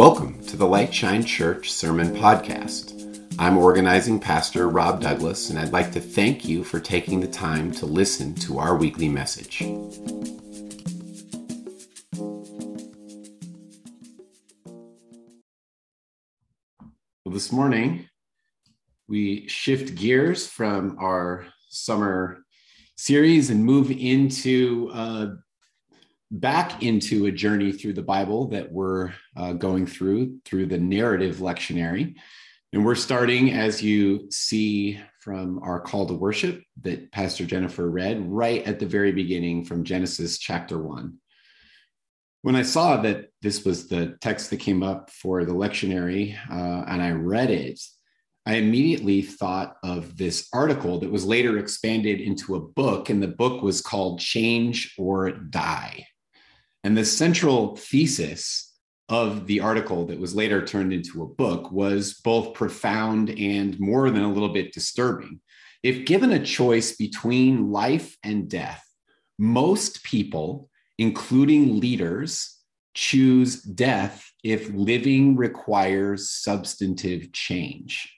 Welcome to the Light Shine Church Sermon Podcast. I'm organizing pastor Rob Douglas, and I'd like to thank you for taking the time to listen to our weekly message. Well, this morning, we shift gears from our summer series and move into uh, back into a journey through the Bible that we're uh, going through through the narrative lectionary. And we're starting, as you see from our call to worship that Pastor Jennifer read, right at the very beginning from Genesis chapter one. When I saw that this was the text that came up for the lectionary uh, and I read it, I immediately thought of this article that was later expanded into a book, and the book was called Change or Die. And the central thesis of the article that was later turned into a book was both profound and more than a little bit disturbing. If given a choice between life and death, most people, including leaders, choose death if living requires substantive change,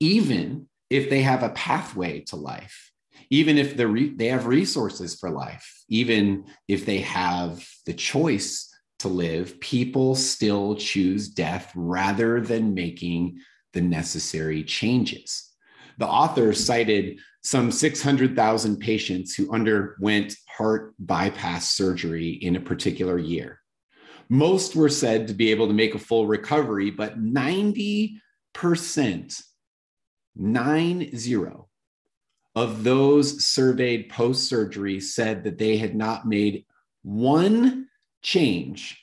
even if they have a pathway to life even if re- they have resources for life, even if they have the choice to live, people still choose death rather than making the necessary changes. The author cited some 600,000 patients who underwent heart bypass surgery in a particular year. Most were said to be able to make a full recovery, but 90%, nine zero, of those surveyed post surgery said that they had not made one change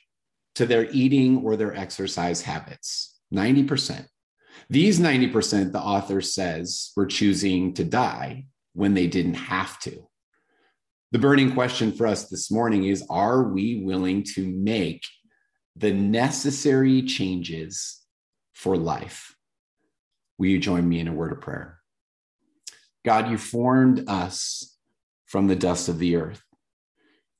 to their eating or their exercise habits 90%. These 90%, the author says, were choosing to die when they didn't have to. The burning question for us this morning is Are we willing to make the necessary changes for life? Will you join me in a word of prayer? God, you formed us from the dust of the earth.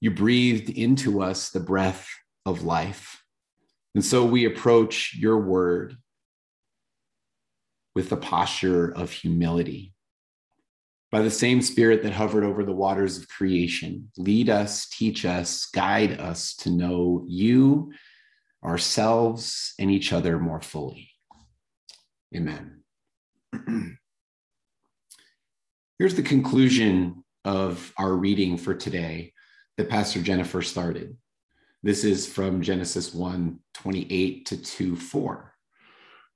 You breathed into us the breath of life. And so we approach your word with the posture of humility. By the same spirit that hovered over the waters of creation, lead us, teach us, guide us to know you, ourselves, and each other more fully. Amen. Here's the conclusion of our reading for today that Pastor Jennifer started. This is from Genesis 1 28 to 2 4.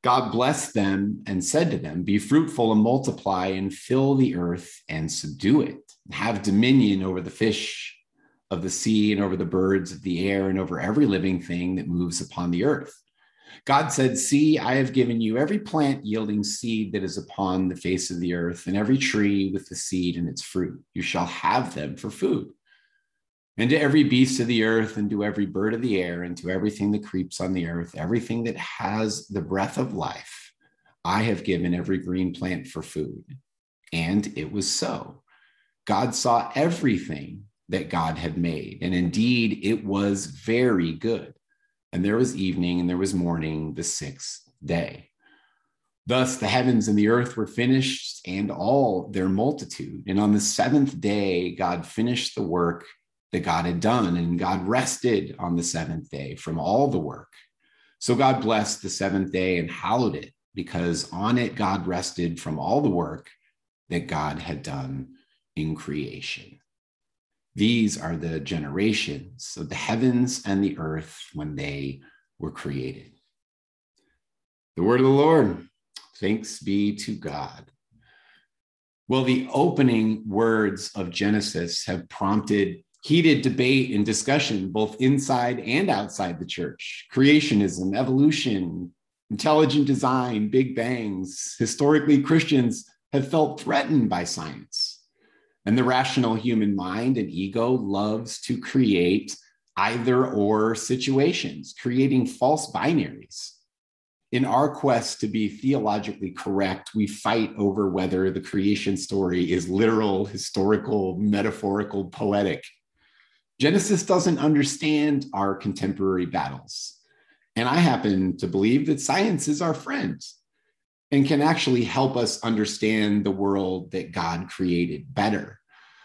God blessed them and said to them, Be fruitful and multiply and fill the earth and subdue it. Have dominion over the fish of the sea and over the birds of the air and over every living thing that moves upon the earth. God said, See, I have given you every plant yielding seed that is upon the face of the earth, and every tree with the seed in its fruit. You shall have them for food. And to every beast of the earth, and to every bird of the air, and to everything that creeps on the earth, everything that has the breath of life, I have given every green plant for food. And it was so. God saw everything that God had made, and indeed it was very good. And there was evening and there was morning the sixth day. Thus the heavens and the earth were finished and all their multitude. And on the seventh day, God finished the work that God had done, and God rested on the seventh day from all the work. So God blessed the seventh day and hallowed it, because on it God rested from all the work that God had done in creation. These are the generations of the heavens and the earth when they were created. The word of the Lord. Thanks be to God. Well, the opening words of Genesis have prompted heated debate and discussion both inside and outside the church. Creationism, evolution, intelligent design, big bangs. Historically, Christians have felt threatened by science. And the rational human mind and ego loves to create either or situations, creating false binaries. In our quest to be theologically correct, we fight over whether the creation story is literal, historical, metaphorical, poetic. Genesis doesn't understand our contemporary battles. And I happen to believe that science is our friend and can actually help us understand the world that God created better.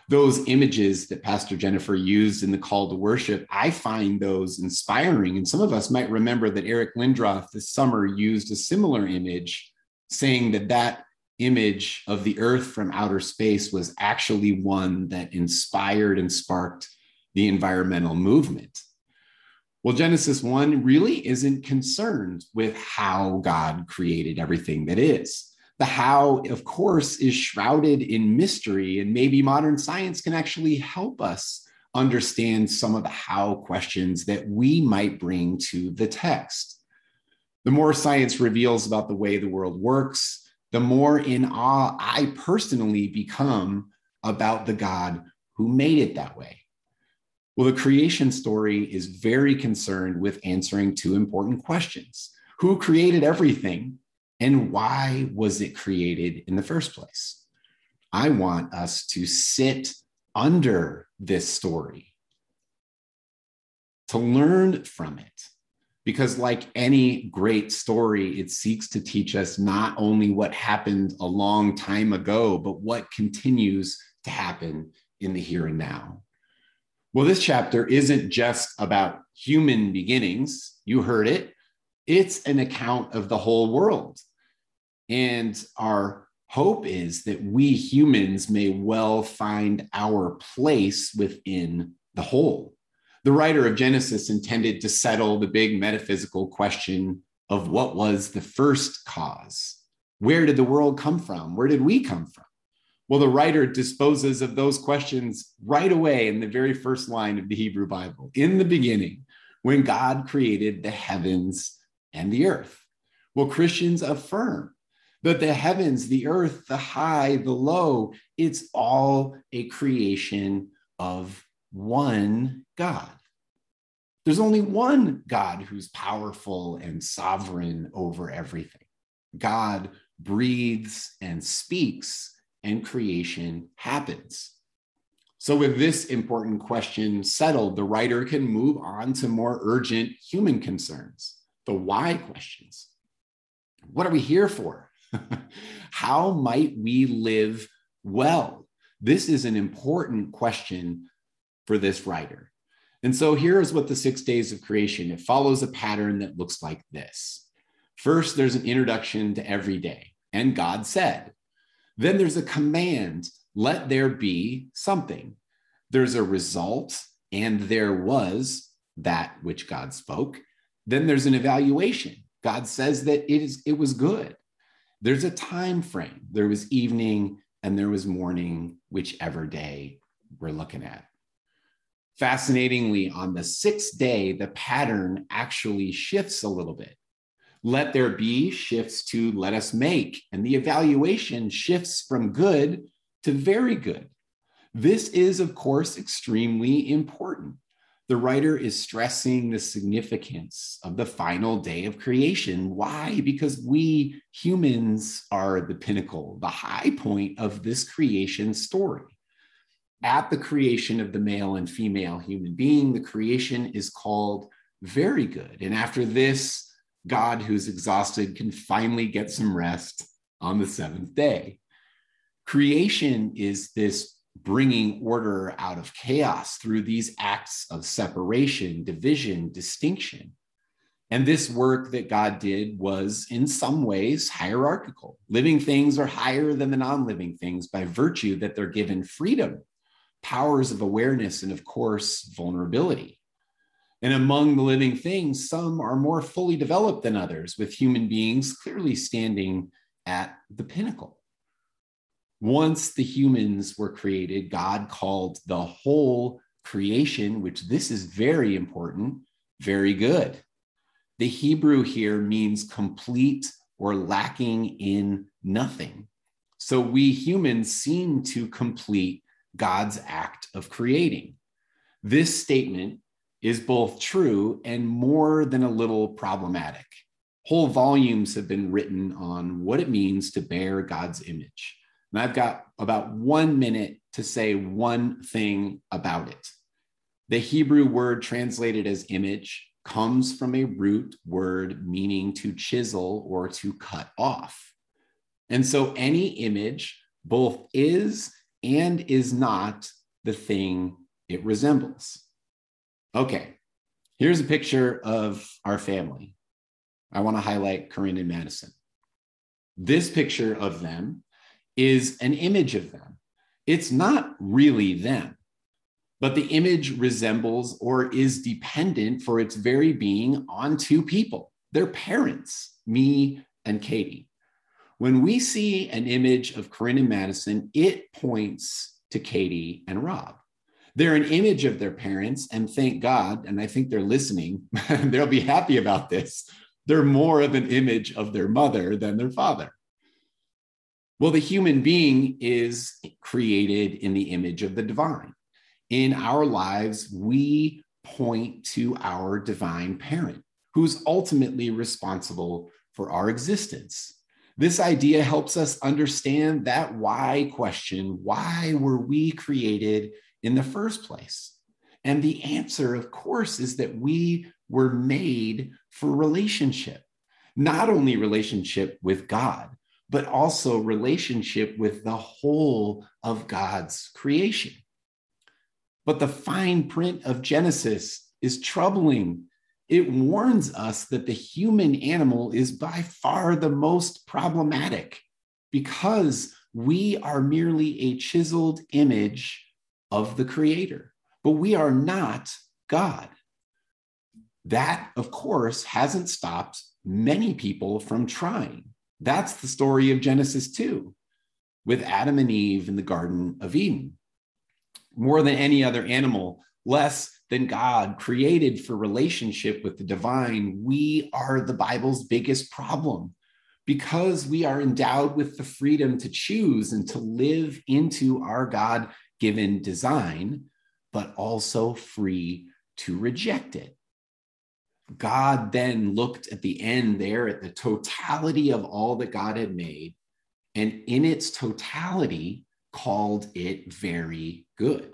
Those images that Pastor Jennifer used in the call to worship, I find those inspiring. And some of us might remember that Eric Lindroth this summer used a similar image, saying that that image of the earth from outer space was actually one that inspired and sparked the environmental movement. Well, Genesis 1 really isn't concerned with how God created everything that is. The how, of course, is shrouded in mystery, and maybe modern science can actually help us understand some of the how questions that we might bring to the text. The more science reveals about the way the world works, the more in awe I personally become about the God who made it that way. Well, the creation story is very concerned with answering two important questions Who created everything, and why was it created in the first place? I want us to sit under this story, to learn from it. Because, like any great story, it seeks to teach us not only what happened a long time ago, but what continues to happen in the here and now. Well, this chapter isn't just about human beginnings. You heard it. It's an account of the whole world. And our hope is that we humans may well find our place within the whole. The writer of Genesis intended to settle the big metaphysical question of what was the first cause? Where did the world come from? Where did we come from? Well, the writer disposes of those questions right away in the very first line of the Hebrew Bible. In the beginning, when God created the heavens and the earth. Well, Christians affirm that the heavens, the earth, the high, the low, it's all a creation of one God. There's only one God who's powerful and sovereign over everything. God breathes and speaks and creation happens. So, with this important question settled, the writer can move on to more urgent human concerns, the why questions. What are we here for? How might we live well? This is an important question for this writer. And so here is what the six days of creation, it follows a pattern that looks like this. First, there's an introduction to every day. And God said, then there's a command let there be something. There's a result, and there was that which God spoke. Then there's an evaluation. God says that it is it was good. There's a time frame. There was evening and there was morning, whichever day we're looking at. Fascinatingly, on the sixth day, the pattern actually shifts a little bit let there be shifts to let us make, and the evaluation shifts from good to very good. This is, of course, extremely important. The writer is stressing the significance of the final day of creation. Why? Because we humans are the pinnacle, the high point of this creation story. At the creation of the male and female human being, the creation is called very good. And after this, God, who's exhausted, can finally get some rest on the seventh day. Creation is this bringing order out of chaos through these acts of separation, division, distinction. And this work that God did was, in some ways, hierarchical. Living things are higher than the non living things by virtue that they're given freedom, powers of awareness, and of course, vulnerability. And among the living things, some are more fully developed than others, with human beings clearly standing at the pinnacle. Once the humans were created, God called the whole creation, which this is very important, very good. The Hebrew here means complete or lacking in nothing. So we humans seem to complete God's act of creating. This statement is both true and more than a little problematic. Whole volumes have been written on what it means to bear God's image. And I've got about one minute to say one thing about it. The Hebrew word translated as image comes from a root word meaning to chisel or to cut off. And so any image both is and is not the thing it resembles. Okay, here's a picture of our family. I want to highlight Corinne and Madison. This picture of them is an image of them. It's not really them, but the image resembles or is dependent for its very being on two people, their parents, me and Katie. When we see an image of Corinne and Madison, it points to Katie and Rob. They're an image of their parents, and thank God, and I think they're listening, they'll be happy about this. They're more of an image of their mother than their father. Well, the human being is created in the image of the divine. In our lives, we point to our divine parent, who's ultimately responsible for our existence. This idea helps us understand that why question why were we created in the first place? And the answer, of course, is that we were made for relationship, not only relationship with God, but also relationship with the whole of God's creation. But the fine print of Genesis is troubling it warns us that the human animal is by far the most problematic because we are merely a chiseled image of the Creator, but we are not God. That, of course, hasn't stopped many people from trying. That's the story of Genesis 2 with Adam and Eve in the Garden of Eden. More than any other animal, less than God, created for relationship with the divine, we are the Bible's biggest problem because we are endowed with the freedom to choose and to live into our God given design, but also free to reject it. God then looked at the end there at the totality of all that God had made, and in its totality, called it very good.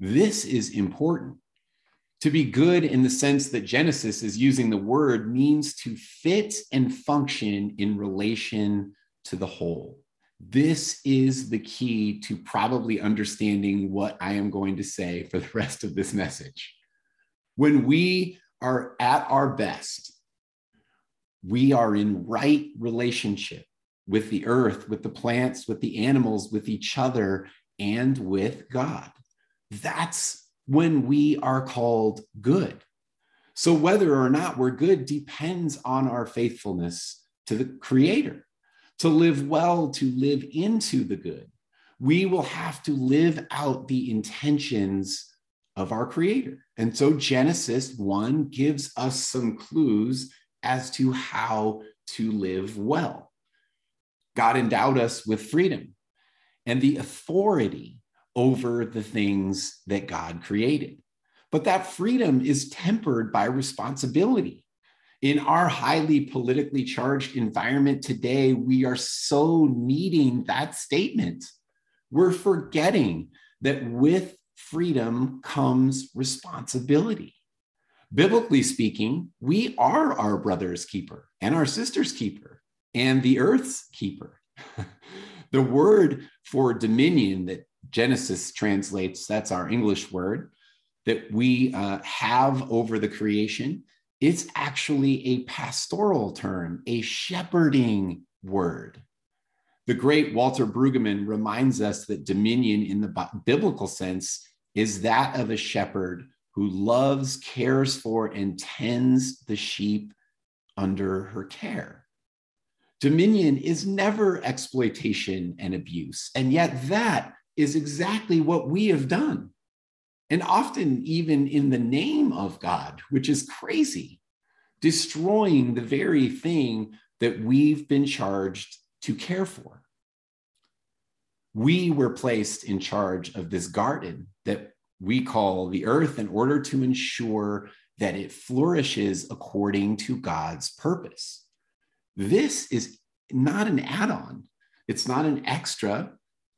This is important. To be good in the sense that Genesis is using the word means to fit and function in relation to the whole. This is the key to probably understanding what I am going to say for the rest of this message. When we are at our best, we are in right relationship with the earth, with the plants, with the animals, with each other, and with God that's when we are called good. So, whether or not we're good depends on our faithfulness to the Creator. To live well, to live into the good, we will have to live out the intentions of our Creator. And so, Genesis 1 gives us some clues as to how to live well. God endowed us with freedom and the authority over the things that God created. But that freedom is tempered by responsibility. In our highly politically charged environment today, we are so needing that statement. We're forgetting that with freedom comes responsibility. Biblically speaking, we are our brother's keeper and our sister's keeper and the earth's keeper. the word for dominion that Genesis translates, that's our English word, that we uh, have over the creation. It's actually a pastoral term, a shepherding word. The great Walter Brueggemann reminds us that dominion in the biblical sense is that of a shepherd who loves, cares for, and tends the sheep under her care. Dominion is never exploitation and abuse. And yet, that is exactly what we have done. And often, even in the name of God, which is crazy, destroying the very thing that we've been charged to care for. We were placed in charge of this garden that we call the earth in order to ensure that it flourishes according to God's purpose. This is not an add on, it's not an extra,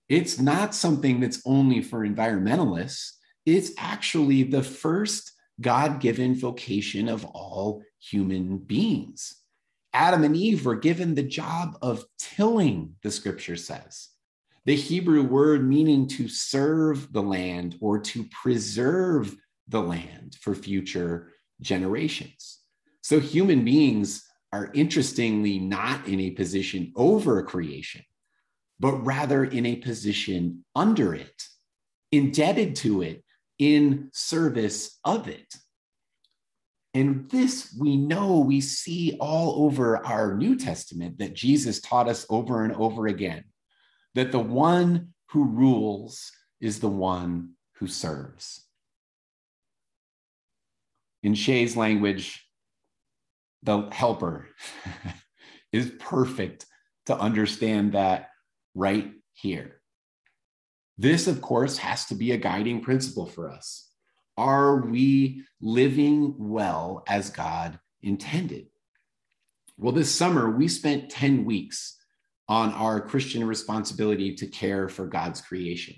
it's not something that's only for environmentalists. It's actually the first God given vocation of all human beings. Adam and Eve were given the job of tilling, the scripture says. The Hebrew word meaning to serve the land or to preserve the land for future generations. So human beings are interestingly not in a position over creation, but rather in a position under it, indebted to it, in service of it. And this we know, we see all over our New Testament that Jesus taught us over and over again that the one who rules is the one who serves. In Shay's language, the helper is perfect to understand that right here. This, of course, has to be a guiding principle for us. Are we living well as God intended? Well, this summer, we spent 10 weeks on our Christian responsibility to care for God's creation.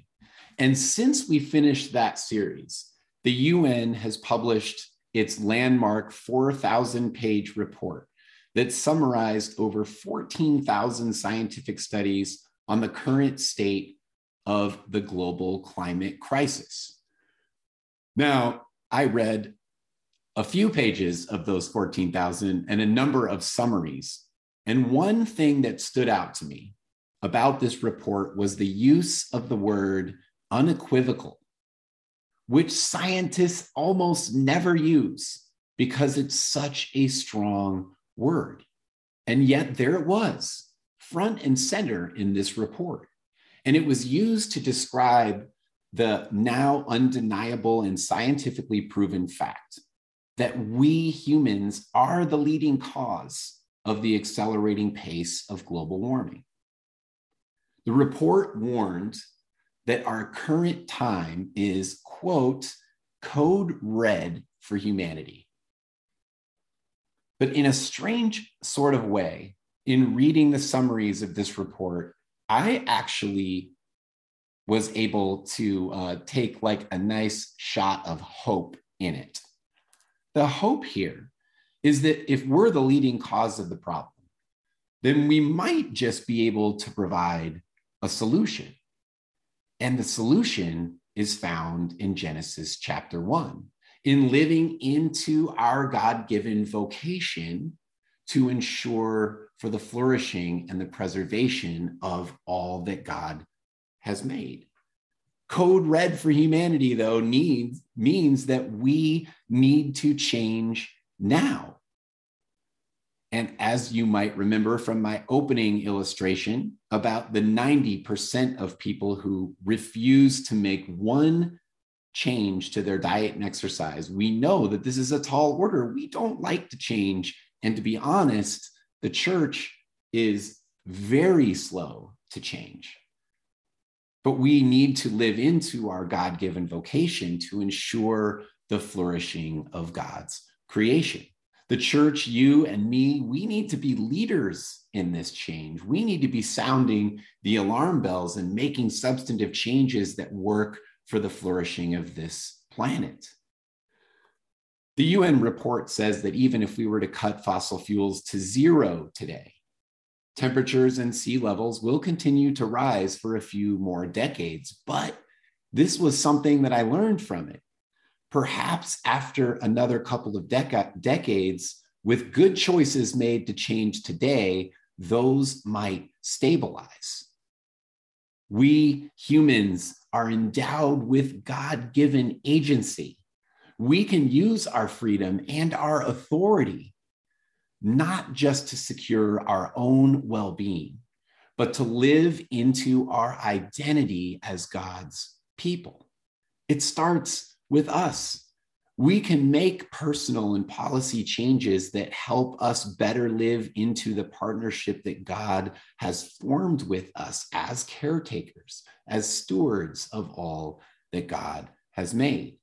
And since we finished that series, the UN has published its landmark 4,000 page report that summarized over 14,000 scientific studies on the current state of the global climate crisis. Now, I read a few pages of those 14,000 and a number of summaries. And one thing that stood out to me about this report was the use of the word unequivocal, which scientists almost never use because it's such a strong word. And yet there it was, front and center in this report. And it was used to describe the now undeniable and scientifically proven fact that we humans are the leading cause of the accelerating pace of global warming. The report warned that our current time is, quote, code red for humanity. But in a strange sort of way, in reading the summaries of this report, I actually was able to uh, take like a nice shot of hope in it. The hope here is that if we're the leading cause of the problem, then we might just be able to provide a solution. And the solution is found in Genesis chapter one, in living into our God given vocation to ensure for the flourishing and the preservation of all that God has made. Code red for humanity, though, needs means that we need to change now. And as you might remember from my opening illustration, about the 90% of people who refuse to make one change to their diet and exercise, we know that this is a tall order. We don't like to change. And to be honest, the church is very slow to change. But we need to live into our God given vocation to ensure the flourishing of God's creation. The church, you and me, we need to be leaders in this change. We need to be sounding the alarm bells and making substantive changes that work for the flourishing of this planet. The UN report says that even if we were to cut fossil fuels to zero today, temperatures and sea levels will continue to rise for a few more decades. But this was something that I learned from it. Perhaps after another couple of deca- decades, with good choices made to change today, those might stabilize. We humans are endowed with God given agency. We can use our freedom and our authority not just to secure our own well being, but to live into our identity as God's people. It starts with us. We can make personal and policy changes that help us better live into the partnership that God has formed with us as caretakers, as stewards of all that God has made.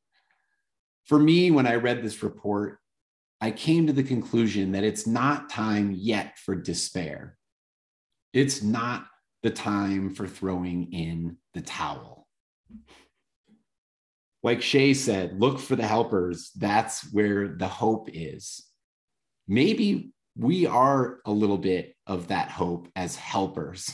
For me, when I read this report, I came to the conclusion that it's not time yet for despair. It's not the time for throwing in the towel. Like Shay said, look for the helpers. That's where the hope is. Maybe we are a little bit of that hope as helpers.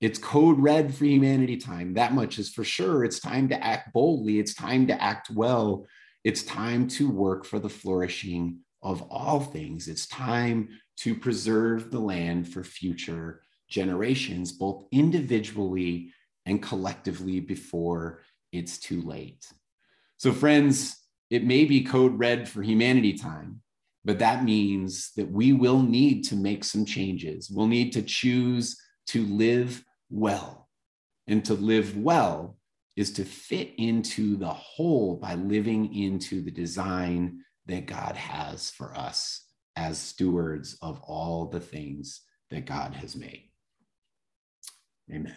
It's code red for humanity time. That much is for sure. It's time to act boldly. It's time to act well. It's time to work for the flourishing of all things. It's time to preserve the land for future generations, both individually and collectively before it's too late. So, friends, it may be code red for humanity time, but that means that we will need to make some changes. We'll need to choose to live well. And to live well is to fit into the whole by living into the design that God has for us as stewards of all the things that God has made. Amen.